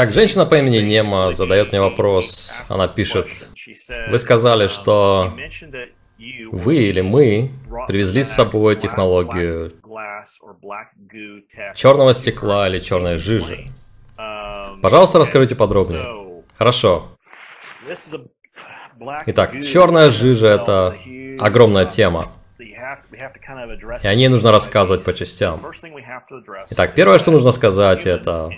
Итак, женщина по имени Нема задает мне вопрос. Она пишет, вы сказали, что вы или мы привезли с собой технологию черного стекла или черной жижи. Пожалуйста, расскажите подробнее. Хорошо. Итак, черная жижа – это огромная тема. И о ней нужно рассказывать по частям. Итак, первое, что нужно сказать, это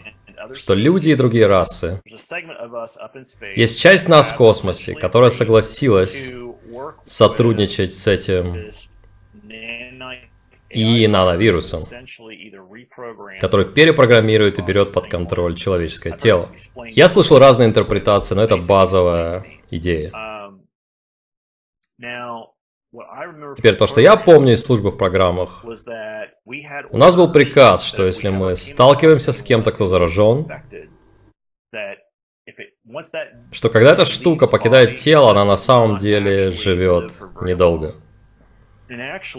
что люди и другие расы. Есть часть нас в космосе, которая согласилась сотрудничать с этим и нановирусом, который перепрограммирует и берет под контроль человеческое тело. Я слышал разные интерпретации, но это базовая идея. Теперь то, что я помню из службы в программах, у нас был приказ, что если мы сталкиваемся с кем-то, кто заражен, что когда эта штука покидает тело, она на самом деле живет недолго.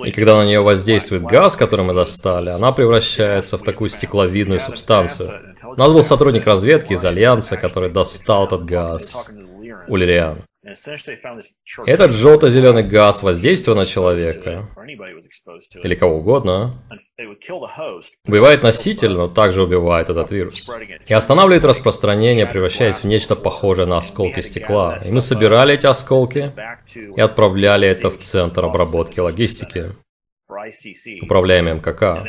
И когда на нее воздействует газ, который мы достали, она превращается в такую стекловидную субстанцию. У нас был сотрудник разведки из Альянса, который достал этот газ у Лириан. Этот желто-зеленый газ воздействия на человека, или кого угодно, убивает носитель, но также убивает этот вирус. И останавливает распространение, превращаясь в нечто похожее на осколки стекла. И мы собирали эти осколки и отправляли это в центр обработки логистики управляемый МКК.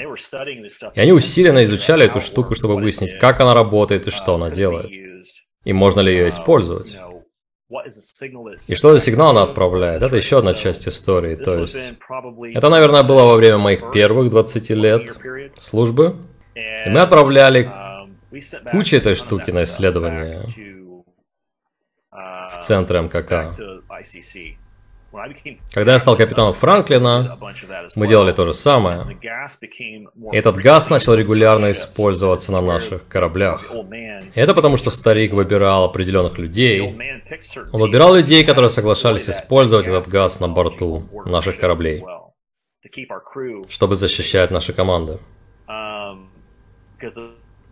И они усиленно изучали эту штуку, чтобы выяснить, как она работает и что она делает. И можно ли ее использовать. И что за сигнал она отправляет? Это еще одна часть истории. То есть, это, наверное, было во время моих первых 20 лет службы. И мы отправляли кучу этой штуки на исследование в центр МКК. Когда я стал капитаном Франклина, мы делали то же самое. Этот газ начал регулярно использоваться на наших кораблях. Это потому, что старик выбирал определенных людей. Он выбирал людей, которые соглашались использовать этот газ на борту наших кораблей, чтобы защищать наши команды.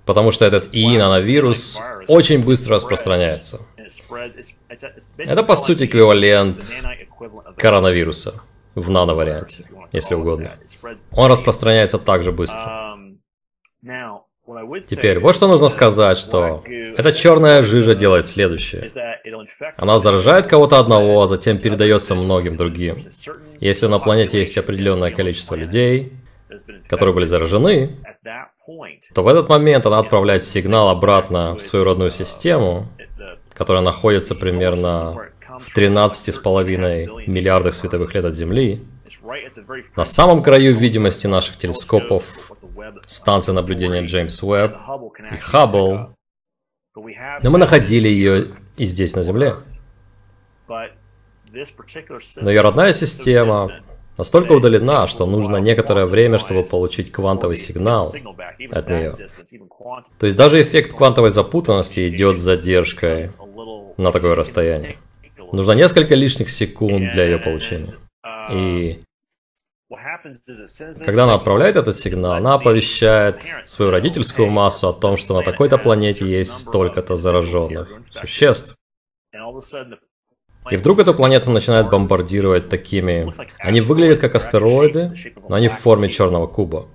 Потому что этот ИИ-нановирус очень быстро распространяется. Это, по сути, эквивалент коронавируса в нано-варианте, если угодно. Он распространяется так же быстро. Теперь, вот что нужно сказать, что эта черная жижа делает следующее. Она заражает кого-то одного, а затем передается многим другим. Если на планете есть определенное количество людей, которые были заражены, то в этот момент она отправляет сигнал обратно в свою родную систему, которая находится примерно в 13,5 миллиардах световых лет от Земли, на самом краю видимости наших телескопов, станции наблюдения Джеймс Уэбб и Хаббл, но мы находили ее и здесь, на Земле. Но ее родная система настолько удалена, что нужно некоторое время, чтобы получить квантовый сигнал от нее. То есть даже эффект квантовой запутанности идет с задержкой на такое расстояние. Нужно несколько лишних секунд для ее получения. И когда она отправляет этот сигнал, она оповещает свою родительскую массу о том, что на такой-то планете есть столько-то зараженных существ. И вдруг эта планета начинает бомбардировать такими... Они выглядят как астероиды, но они в форме черного куба.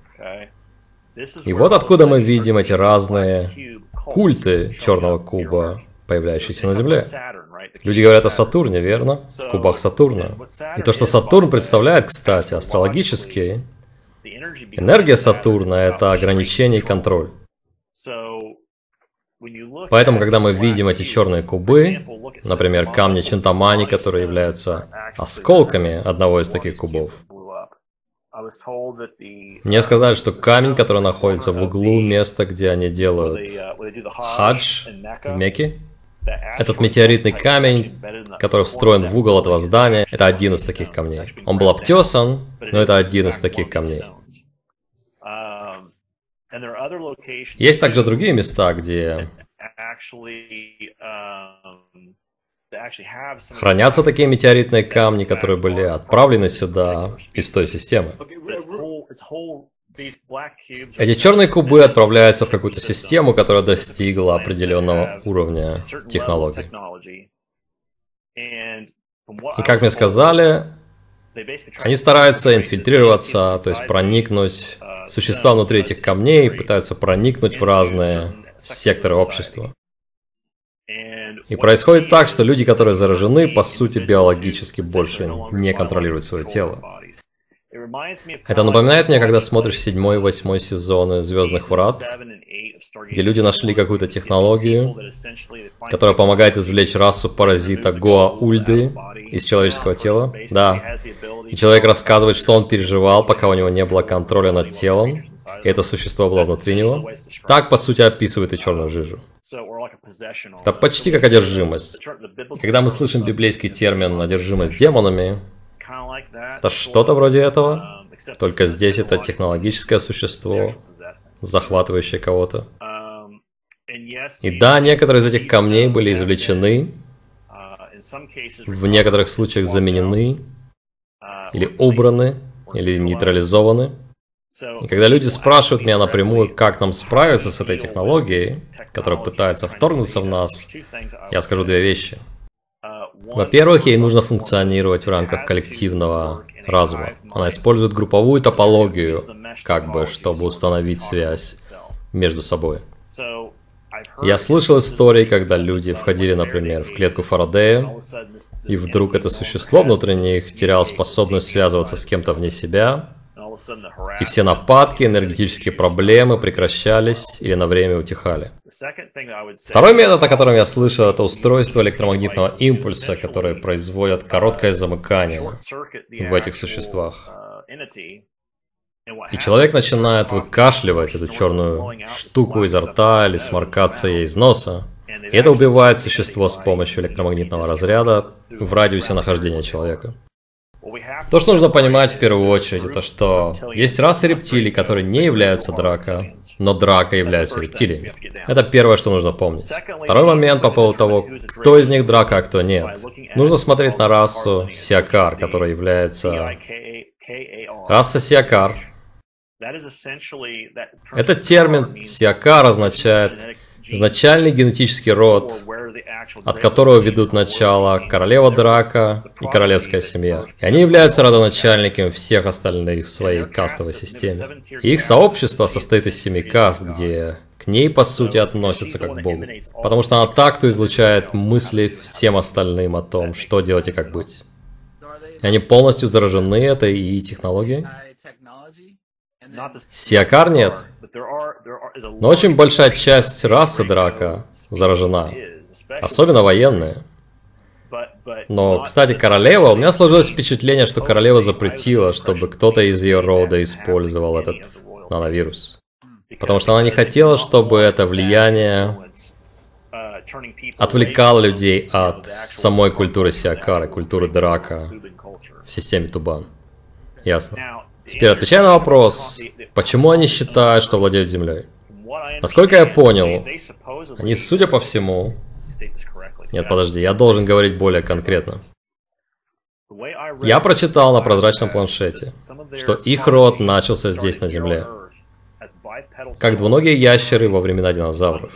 И вот откуда мы видим эти разные культы черного куба, появляющиеся на Земле. Люди говорят о Сатурне, верно? Кубах Сатурна. И то, что Сатурн представляет, кстати, астрологически, энергия Сатурна – это ограничение и контроль. Поэтому, когда мы видим эти черные кубы, например, камни Чинтамани, которые являются осколками одного из таких кубов, мне сказали, что камень, который находится в углу места, где они делают хадж в Мекке, этот метеоритный камень, который встроен в угол этого здания, это один из таких камней. Он был обтесан, но это один из таких камней. Есть также другие места, где хранятся такие метеоритные камни, которые были отправлены сюда из той системы. Эти черные кубы отправляются в какую-то систему, которая достигла определенного уровня технологий. И как мне сказали, они стараются инфильтрироваться, то есть проникнуть, существа внутри этих камней пытаются проникнуть в разные секторы общества. И происходит так, что люди, которые заражены, по сути биологически больше не контролируют свое тело. Это напоминает мне, когда смотришь седьмой и восьмой сезоны Звездных Врат, где люди нашли какую-то технологию, которая помогает извлечь расу паразита Гоа-Ульды из человеческого тела. Да. И человек рассказывает, что он переживал, пока у него не было контроля над телом, и это существо было внутри него. Так, по сути, описывает и черную жижу. Это почти как одержимость. И когда мы слышим библейский термин «одержимость демонами», это что-то вроде этого, только здесь это технологическое существо, захватывающее кого-то. И да, некоторые из этих камней были извлечены, в некоторых случаях заменены, или убраны, или нейтрализованы. И когда люди спрашивают меня напрямую, как нам справиться с этой технологией, которая пытается вторгнуться в нас, я скажу две вещи. Во-первых, ей нужно функционировать в рамках коллективного разума. Она использует групповую топологию, как бы, чтобы установить связь между собой. Я слышал истории, когда люди входили, например, в клетку Фарадея, и вдруг это существо внутри них теряло способность связываться с кем-то вне себя, и все нападки, энергетические проблемы прекращались или на время утихали. Второй метод, о котором я слышал, это устройство электромагнитного импульса, которое производит короткое замыкание в этих существах. И человек начинает выкашливать эту черную штуку изо рта или сморкаться ей из носа. И это убивает существо с помощью электромагнитного разряда в радиусе нахождения человека. То, что нужно понимать в первую очередь, это что есть расы рептилий, которые не являются драка, но драка являются рептилиями. Это первое, что нужно помнить. Второй момент по поводу того, кто из них драка, а кто нет. Нужно смотреть на расу Сиакар, которая является... Раса Сиакар. Этот термин Сиакар означает изначальный генетический род, от которого ведут начало королева Драка и королевская семья. И они являются родоначальниками всех остальных в своей кастовой системе. И их сообщество состоит из семи каст, где к ней, по сути, относятся как к Богу. Потому что она так, то излучает мысли всем остальным о том, что делать и как быть. И они полностью заражены этой и технологией. Сиакар нет. Но очень большая часть расы Драка заражена. Особенно военные. Но, кстати, королева, у меня сложилось впечатление, что королева запретила, чтобы кто-то из ее рода использовал этот нановирус. Потому что она не хотела, чтобы это влияние отвлекало людей от самой культуры Сиакара, культуры Драка в системе Тубан. Ясно. Теперь отвечая на вопрос, почему они считают, что владеют землей. Насколько я понял, они, судя по всему, нет, подожди, я должен говорить более конкретно. Я прочитал на прозрачном планшете, что их род начался здесь, на Земле, как двуногие ящеры во времена динозавров.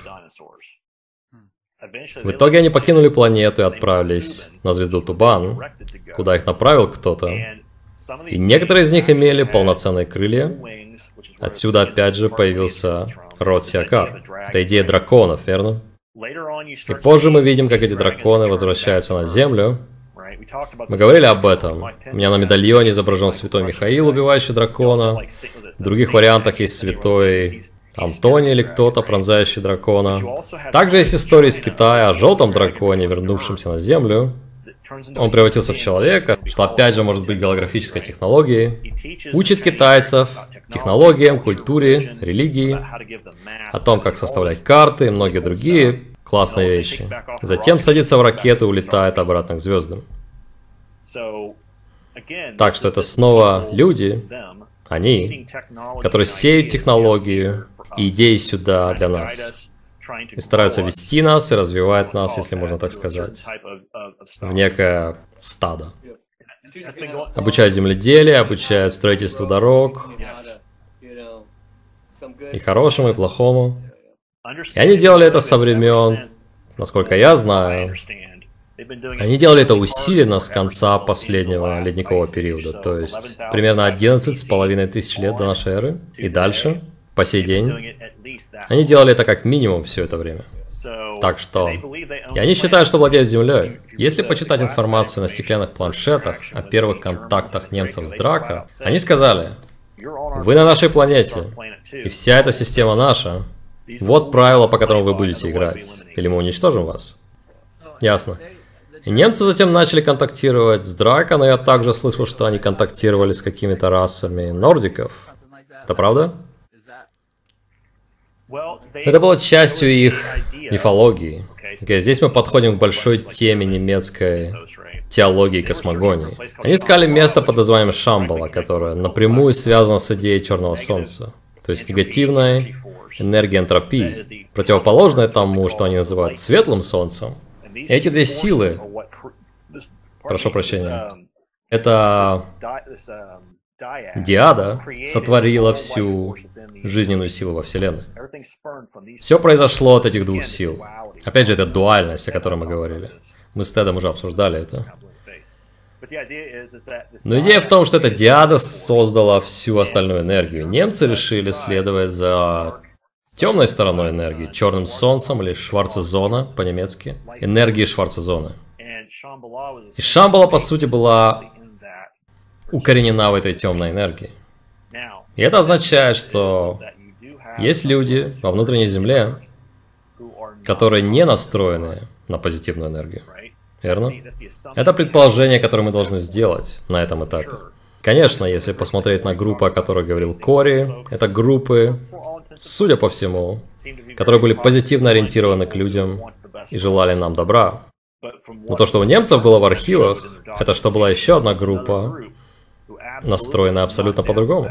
В итоге они покинули планету и отправились на звезду Тубан, куда их направил кто-то. И некоторые из них имели полноценные крылья. Отсюда опять же появился род Сиакар. Это идея драконов, верно? И позже мы видим, как эти драконы возвращаются на Землю. Мы говорили об этом. У меня на медальоне изображен святой Михаил, убивающий дракона. В других вариантах есть святой Антоний или кто-то, пронзающий дракона. Также есть история из Китая о желтом драконе, вернувшемся на Землю. Он превратился в человека, что опять же может быть голографической технологией. Учит китайцев технологиям, культуре, религии, о том, как составлять карты и многие другие классные вещи. Затем садится в ракету и улетает обратно к звездам. Так что это снова люди, они, которые сеют технологию и идеи сюда для нас и стараются вести нас и развивать нас, если можно так сказать, в некое стадо. Обучают земледелие, обучают строительству дорог, и хорошему, и плохому. И они делали это со времен, насколько я знаю, они делали это усиленно с конца последнего ледникового периода, то есть примерно 11 с половиной тысяч лет до нашей эры. И дальше, по сей день. Они делали это как минимум все это время. Так что, я не считаю, что владеют землей. Если почитать информацию на стеклянных планшетах о первых контактах немцев с Драко, они сказали, вы на нашей планете, и вся эта система наша. Вот правила, по которым вы будете играть. Или мы уничтожим вас. Ясно. И немцы затем начали контактировать с Драко, но я также слышал, что они контактировали с какими-то расами нордиков. Это правда? Это было частью их мифологии. Okay, здесь мы подходим к большой теме немецкой теологии и космогонии. Они искали место под названием Шамбала, которое напрямую связано с идеей Черного Солнца, то есть негативной энергии энтропии, противоположная тому, что они называют светлым Солнцем. Эти две силы, прошу прощения, это Диада сотворила всю жизненную силу во Вселенной. Все произошло от этих двух сил. Опять же, это дуальность, о которой мы говорили. Мы с Тедом уже обсуждали это. Но идея в том, что эта диада создала всю остальную энергию. Немцы решили следовать за темной стороной энергии, черным солнцем или Шварцезона по-немецки, энергии Шварцезоны. И Шамбала, по сути, была укоренена в этой темной энергии. И это означает, что есть люди во внутренней Земле, которые не настроены на позитивную энергию. Верно? Это предположение, которое мы должны сделать на этом этапе. Конечно, если посмотреть на группы, о которых говорил Кори, это группы, судя по всему, которые были позитивно ориентированы к людям и желали нам добра. Но то, что у немцев было в архивах, это что была еще одна группа, настроенная абсолютно по-другому.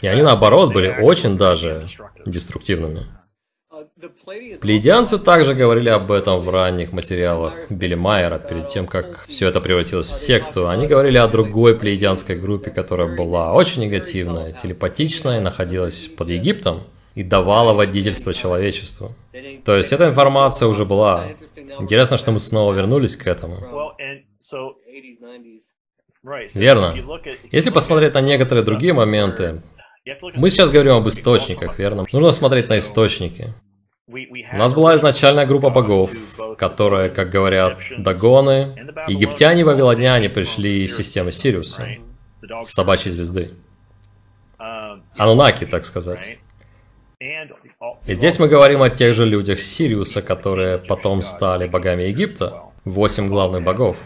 И они, наоборот, были очень даже деструктивными. Плеядианцы также говорили об этом в ранних материалах Билли Майера, перед тем, как все это превратилось в секту. Они говорили о другой плеядианской группе, которая была очень негативная, телепатичная, находилась под Египтом и давала водительство человечеству. То есть эта информация уже была. Интересно, что мы снова вернулись к этому. Верно. Если посмотреть на некоторые другие моменты, мы сейчас говорим об источниках, верно? Нужно смотреть на источники. У нас была изначальная группа богов, которая, как говорят Дагоны, египтяне и вавилоняне пришли из системы Сириуса, с собачьей звезды. Анунаки, так сказать. И здесь мы говорим о тех же людях Сириуса, которые потом стали богами Египта, восемь главных богов.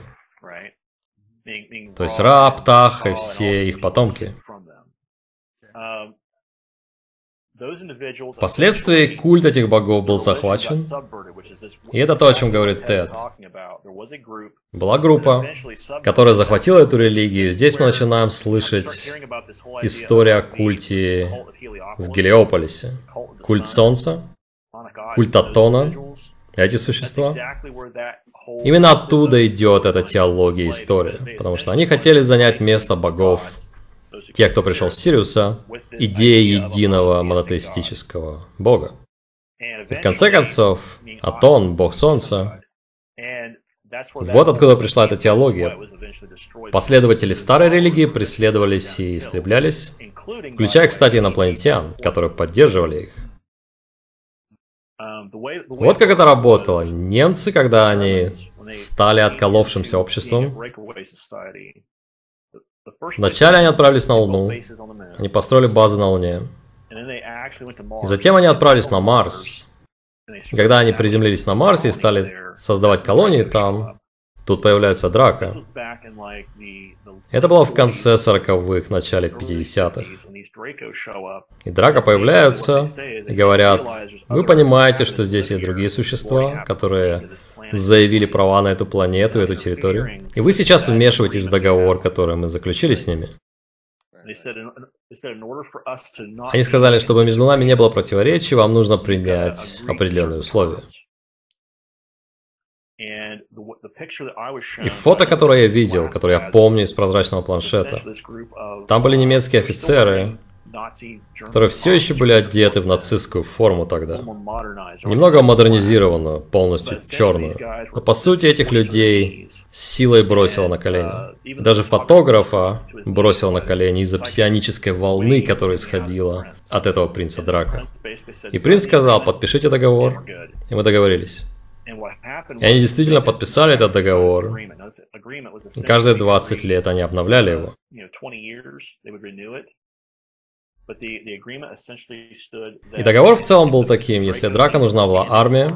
То есть Ра, Птах и все их потомки. Впоследствии культ этих богов был захвачен, и это то, о чем говорит Тед. Была группа, которая захватила эту религию. Здесь мы начинаем слышать историю о культе в Гелиополисе. Культ Солнца, культ Атона, эти существа. Именно оттуда идет эта теология история, потому что они хотели занять место богов те, кто пришел с Сириуса, идея единого монотеистического бога. И в конце концов, Атон, бог солнца, вот откуда пришла эта теология. Последователи старой религии преследовались и истреблялись, включая, кстати, инопланетян, которые поддерживали их. Вот как это работало. Немцы, когда они стали отколовшимся обществом, Вначале они отправились на Луну, они построили базы на Луне. И затем они отправились на Марс. И когда они приземлились на Марсе и стали создавать колонии там, тут появляется драка. Это было в конце 40-х, начале 50-х. И драка появляются и говорят, вы понимаете, что здесь есть другие существа, которые заявили права на эту планету, эту территорию. И вы сейчас вмешиваетесь в договор, который мы заключили с ними. Они сказали, чтобы между нами не было противоречий, вам нужно принять определенные условия. И фото, которое я видел, которое я помню из прозрачного планшета, там были немецкие офицеры, которые все еще были одеты в нацистскую форму тогда. Немного модернизированную, полностью черную. Но по сути этих людей силой бросило на колени. Даже фотографа бросило на колени из-за псионической волны, которая исходила от этого принца Драка. И принц сказал, подпишите договор. И мы договорились. И они действительно подписали этот договор. Каждые 20 лет они обновляли его. И договор в целом был таким, если Драка нужна была армия,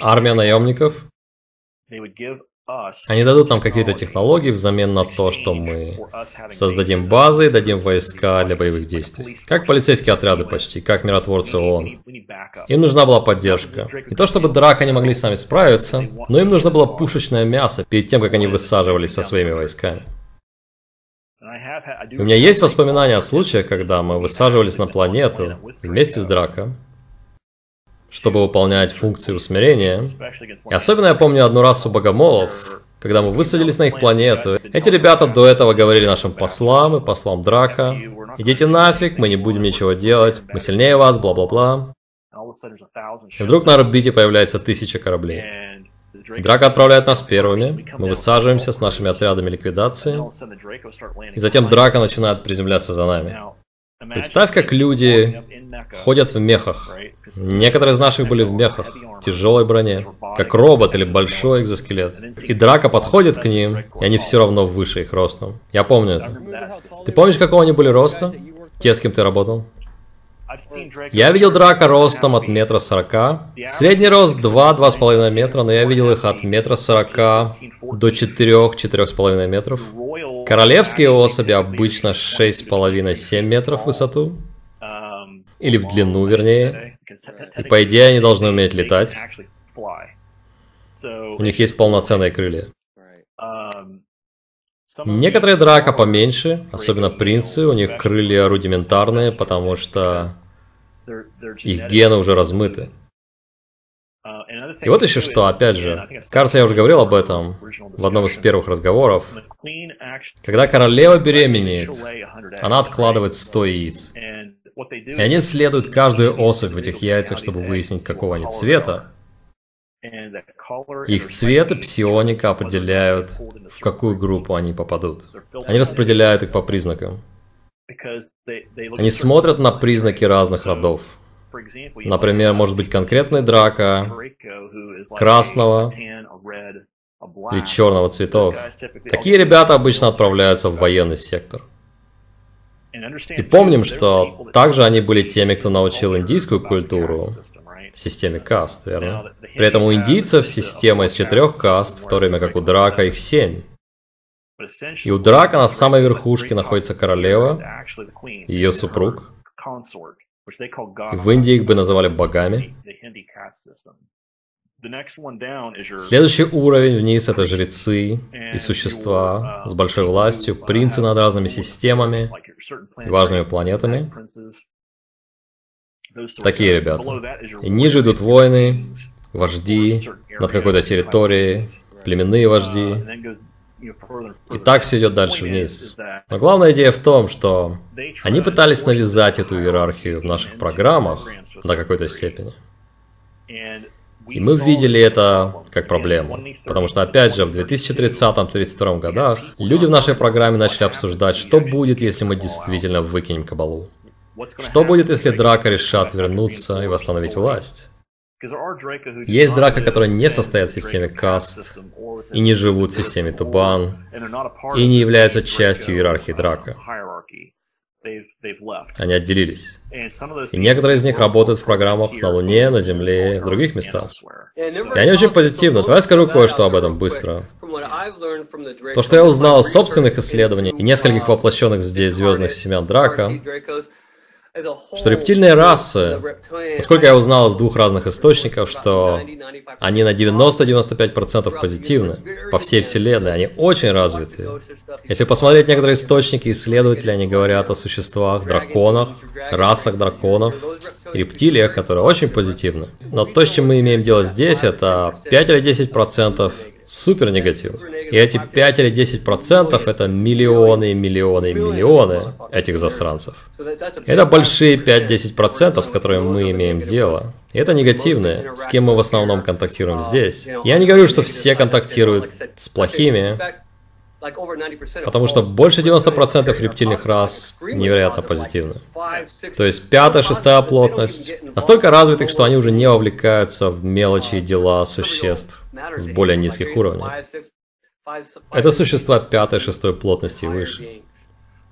армия наемников, они дадут нам какие-то технологии взамен на то, что мы создадим базы и дадим войска для боевых действий. Как полицейские отряды почти, как миротворцы ООН. Им нужна была поддержка. Не то чтобы драка не могли сами справиться, но им нужно было пушечное мясо перед тем, как они высаживались со своими войсками. У меня есть воспоминания о случаях, когда мы высаживались на планету вместе с Драко, чтобы выполнять функции усмирения. И особенно я помню одну расу богомолов, когда мы высадились на их планету. Эти ребята до этого говорили нашим послам и послам Драка, идите нафиг, мы не будем ничего делать, мы сильнее вас, бла-бла-бла. И вдруг на орбите появляется тысяча кораблей. Драка отправляет нас первыми, мы высаживаемся с нашими отрядами ликвидации, и затем Драка начинает приземляться за нами. Представь, как люди ходят в мехах. Некоторые из наших были в мехах, тяжелой броне, как робот или большой экзоскелет. И Драка подходит к ним, и они все равно выше их ростом. Я помню это. Ты помнишь, какого они были роста? Те, с кем ты работал? Я видел драка ростом от метра сорока. Средний рост 2-2,5 метра, но я видел их от метра сорока до 4-4,5 метров. Королевские особи обычно 6,5-7 метров в высоту. Или в длину, вернее. И по идее они должны уметь летать. У них есть полноценные крылья. Некоторые драка поменьше, особенно принцы, у них крылья рудиментарные, потому что их гены уже размыты. И вот еще что, опять же, кажется, я уже говорил об этом в одном из первых разговоров. Когда королева беременеет, она откладывает 100 яиц. И они исследуют каждую особь в этих яйцах, чтобы выяснить, какого они цвета. Их цвет и псионика определяют, в какую группу они попадут. Они распределяют их по признакам. Они смотрят на признаки разных родов. Например, может быть конкретный драка красного или черного цветов. Такие ребята обычно отправляются в военный сектор. И помним, что также они были теми, кто научил индийскую культуру в системе каст, верно? При этом у индийцев система из четырех каст, в то время как у Драка их семь. И у Драка на самой верхушке находится королева, ее супруг. И в Индии их бы называли богами. Следующий уровень вниз это жрецы и существа с большой властью, принцы над разными системами и важными планетами. Такие ребята. И ниже идут воины, вожди над какой-то территорией, племенные вожди. И так все идет дальше вниз. Но главная идея в том, что они пытались навязать эту иерархию в наших программах до какой-то степени. И мы видели это как проблему. Потому что, опять же, в 2030-32 годах люди в нашей программе начали обсуждать, что будет, если мы действительно выкинем кабалу. Что будет, если драка решат вернуться и восстановить власть? Есть драка, которые не состоят в системе каст, и не живут в системе Тубан, и не являются частью иерархии драка. Они отделились. И некоторые из них работают в программах на Луне, на Земле, в других местах. И они очень позитивны. Давай скажу кое-что об этом быстро. То, что я узнал из собственных исследований и нескольких воплощенных здесь звездных семян Драка, что рептильные расы, насколько я узнал из двух разных источников, что они на 90-95% позитивны по всей Вселенной, они очень развиты. Если посмотреть некоторые источники, исследователи, они говорят о существах, драконах, расах драконов, рептилиях, которые очень позитивны. Но то, с чем мы имеем дело здесь, это 5 или 10% супер негативных. И эти 5 или 10 процентов это миллионы и миллионы и миллионы этих засранцев. Это большие 5-10 процентов, с которыми мы имеем дело. И это негативные, с кем мы в основном контактируем здесь. Я не говорю, что все контактируют с плохими, Потому что больше 90% рептильных рас невероятно позитивны. То есть пятая, шестая плотность настолько развитых, что они уже не вовлекаются в мелочи и дела существ с более низких уровней. Это существа пятой, шестой плотности и выше.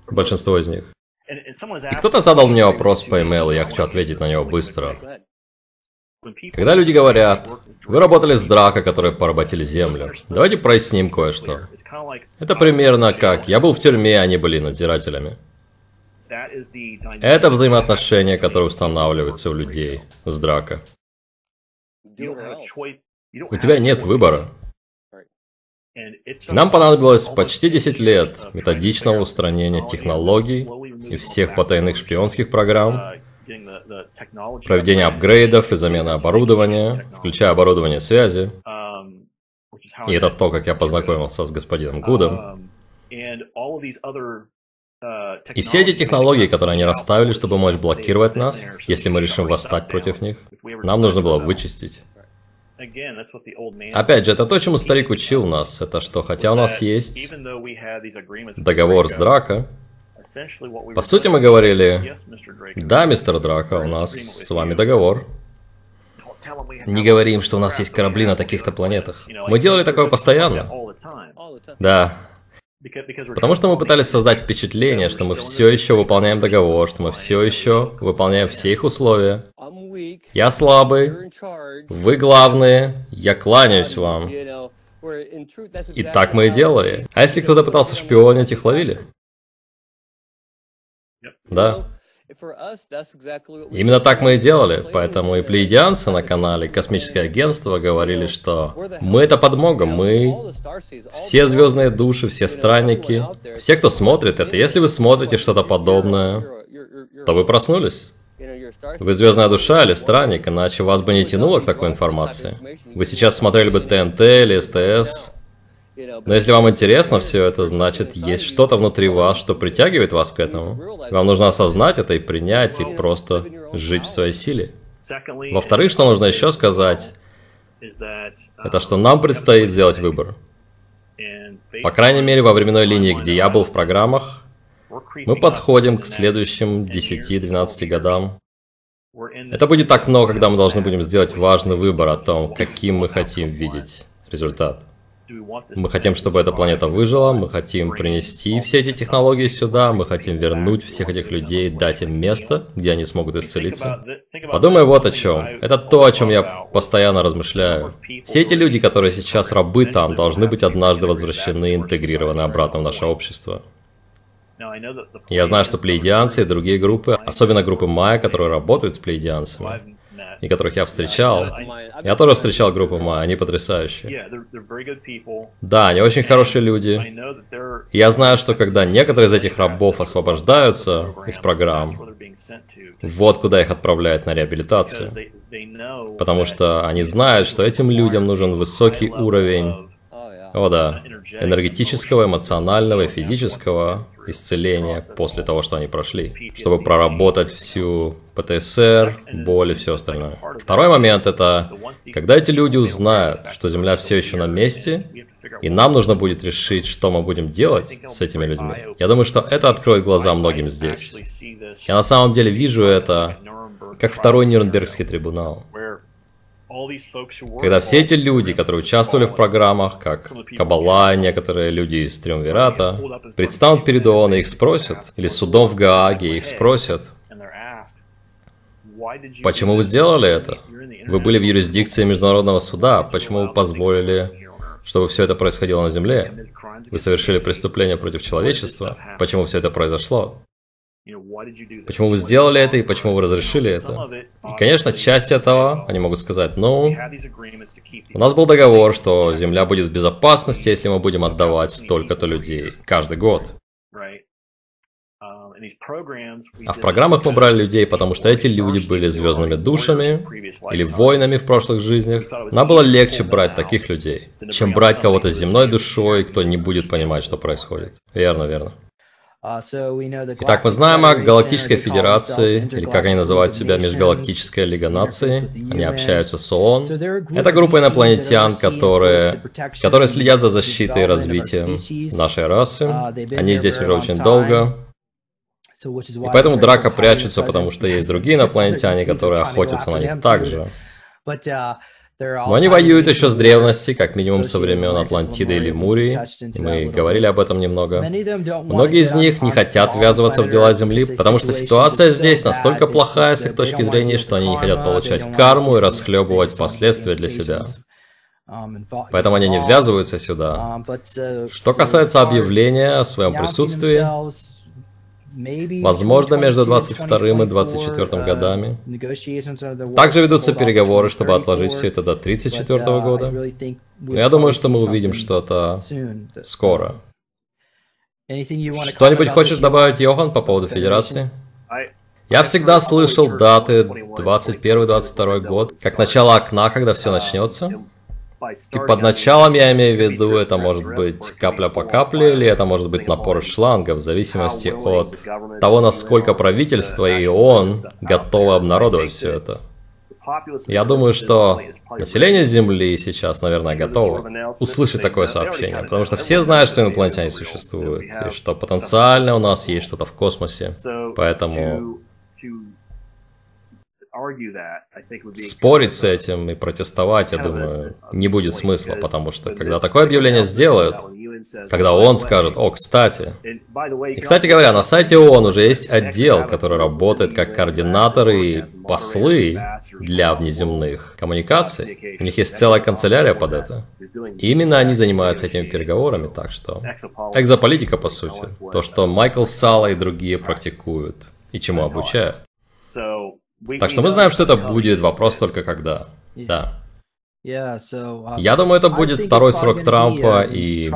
Большинство из них. И кто-то задал мне вопрос по имейлу, я хочу ответить на него быстро. Когда люди говорят, вы работали с Драко, которые поработили Землю, давайте проясним кое-что. Это примерно как я был в тюрьме, они были надзирателями. Это взаимоотношения, которые устанавливаются у людей с Драко. У тебя нет выбора. Нам понадобилось почти 10 лет методичного устранения технологий и всех потайных шпионских программ, проведение апгрейдов и замена оборудования, включая оборудование связи. И это то, как я познакомился с господином Гудом. И все эти технологии, которые они расставили, чтобы мочь блокировать нас, если мы решим восстать против них, нам нужно было вычистить. Опять же, это то, чему старик учил нас, это что, хотя у нас есть договор с Драко, по сути, мы говорили, да, мистер Драко, у нас с вами договор. Не говорим, что у нас есть корабли на таких-то планетах. Мы делали такое постоянно. Да. Потому что мы пытались создать впечатление, что мы все еще выполняем договор, что мы все еще выполняем все их условия. Я слабый, вы главные, я кланяюсь вам. И так мы и делали. А если кто-то пытался шпионить, их ловили? Да. Именно так мы и делали, поэтому и плеядианцы на канале Космическое агентство говорили, что мы это подмога, мы все звездные души, все странники, все, кто смотрит это. Если вы смотрите что-то подобное, то вы проснулись. Вы звездная душа или странник, иначе вас бы не тянуло к такой информации. Вы сейчас смотрели бы ТНТ или СТС, но если вам интересно все это, значит, есть что-то внутри вас, что притягивает вас к этому. Вам нужно осознать это и принять, и просто жить в своей силе. Во-вторых, что нужно еще сказать, это что нам предстоит сделать выбор. По крайней мере, во временной линии, где я был в программах, мы подходим к следующим 10-12 годам. Это будет окно, когда мы должны будем сделать важный выбор о том, каким мы хотим видеть результат. Мы хотим, чтобы эта планета выжила, мы хотим принести все эти технологии сюда, мы хотим вернуть всех этих людей, дать им место, где они смогут исцелиться. Подумай вот о чем. Это то, о чем я постоянно размышляю. Все эти люди, которые сейчас рабы там, должны быть однажды возвращены и интегрированы обратно в наше общество. Я знаю, что плеядианцы и другие группы, особенно группы Майя, которые работают с плеядианцами, и которых я встречал. Я тоже встречал группу Ма, они потрясающие. Да, они очень хорошие люди. Я знаю, что когда некоторые из этих рабов освобождаются из программ, вот куда их отправляют на реабилитацию. Потому что они знают, что этим людям нужен высокий уровень о да, энергетического, эмоционального и физического исцеления после того, что они прошли, чтобы проработать всю ПТСР, боль и все остальное. Второй момент это, когда эти люди узнают, что Земля все еще на месте, и нам нужно будет решить, что мы будем делать с этими людьми. Я думаю, что это откроет глаза многим здесь. Я на самом деле вижу это как второй Нюрнбергский трибунал. Когда все эти люди, которые участвовали в программах, как Кабала, некоторые люди из Триумвирата, предстанут перед ООН и их спросят, или судом в Гааге их спросят, почему вы сделали это? Вы были в юрисдикции Международного суда, почему вы позволили, чтобы все это происходило на Земле? Вы совершили преступление против человечества, почему все это произошло? Почему вы сделали это и почему вы разрешили это? И, конечно, часть этого, они могут сказать, ну, у нас был договор, что Земля будет в безопасности, если мы будем отдавать столько-то людей каждый год. А в программах мы брали людей, потому что эти люди были звездными душами или воинами в прошлых жизнях. Нам было легче брать таких людей, чем брать кого-то с земной душой, кто не будет понимать, что происходит. Верно, верно. Uh, Итак, мы знаем о Галактической Федерации, или как они называют себя, Межгалактическая Лига Наций. Они общаются с ООН. Это группа инопланетян, которые, которые следят за защитой и развитием нашей расы. Uh, Они здесь уже очень долго. И поэтому драка прячутся, потому что есть другие инопланетяне, которые охотятся на них также. Uh, Но они воюют еще с древности, как минимум со времен Атлантиды или Мурии. Мы говорили об этом немного. Многие из них не хотят ввязываться в дела Земли, потому что ситуация здесь настолько плохая с их точки зрения, что они не хотят получать карму и расхлебывать последствия для себя. Поэтому они не ввязываются сюда. Что касается объявления о своем присутствии, возможно, между 22 и 24 годами. Также ведутся переговоры, чтобы отложить все это до 34 года. Но я думаю, что мы увидим что-то скоро. Что-нибудь хочешь добавить, Йохан, по поводу Федерации? Я всегда слышал даты 21-22 год, как начало окна, когда все начнется. И под началом я имею в виду, это может быть капля по капле, или это может быть напор шланга, в зависимости от того, насколько правительство и ООН готовы обнародовать все это. Я думаю, что население Земли сейчас, наверное, готово услышать такое сообщение, потому что все знают, что инопланетяне существуют, и что потенциально у нас есть что-то в космосе. Поэтому Спорить с этим и протестовать, я думаю, не будет смысла, потому что когда такое объявление сделают, когда ООН скажет, о, кстати. И, кстати говоря, на сайте ООН уже есть отдел, который работает как координаторы и послы для внеземных коммуникаций. У них есть целая канцелярия под это. И именно они занимаются этими переговорами, так что... Экзополитика, по сути. То, что Майкл Сала и другие практикуют, и чему обучают. Так что мы знаем, что это будет вопрос только когда. Да. uh, Я думаю, это будет второй срок Трампа и...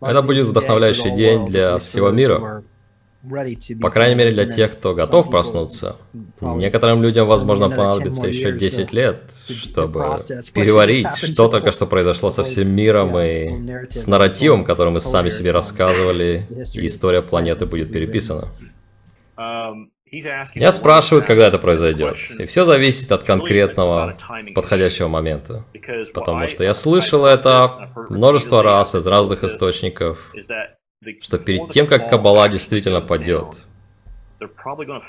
Это будет вдохновляющий день для всего мира. По крайней мере, для тех, кто готов проснуться. Некоторым людям, возможно, понадобится еще 10 лет, чтобы переварить, что только что произошло со всем миром и с нарративом, который мы сами себе рассказывали, и история планеты будет переписана. Я спрашиваю, когда это произойдет. И все зависит от конкретного подходящего момента. Потому что я слышал это множество раз из разных источников, что перед тем, как Каббала действительно падет,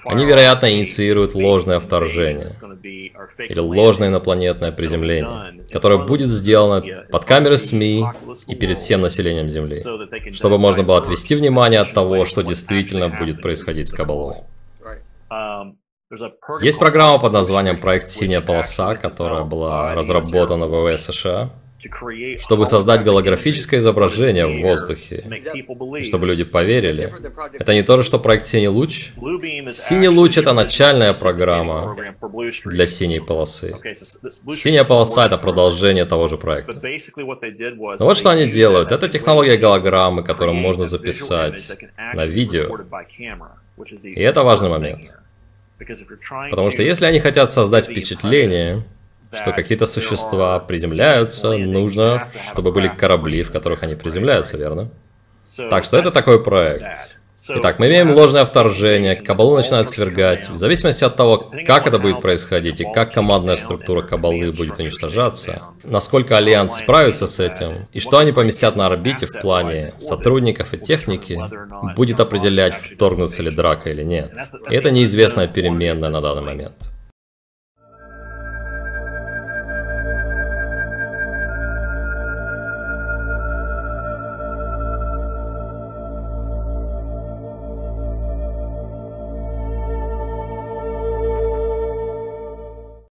они, вероятно, инициируют ложное вторжение или ложное инопланетное приземление, которое будет сделано под камерой СМИ и перед всем населением Земли, чтобы можно было отвести внимание от того, что действительно будет происходить с Кабалой. Есть программа под названием «Проект Синяя полоса», которая была разработана в ВВС США, чтобы создать голографическое изображение в воздухе, и чтобы люди поверили. Это не то же, что проект «Синий луч». «Синий луч» — это начальная программа для синей полосы. Синяя полоса — это продолжение того же проекта. Но вот что они делают. Это технология голограммы, которую можно записать на видео. И это важный момент. Потому что если они хотят создать впечатление, что какие-то существа приземляются, нужно, чтобы были корабли, в которых они приземляются, верно? Так что это такой проект. Итак, мы имеем ложное вторжение, Кабалу начинают свергать. В зависимости от того, как это будет происходить и как командная структура Кабалы будет уничтожаться, насколько Альянс справится с этим, и что они поместят на орбите в плане сотрудников и техники, будет определять, вторгнутся ли драка или нет. И это неизвестная переменная на данный момент.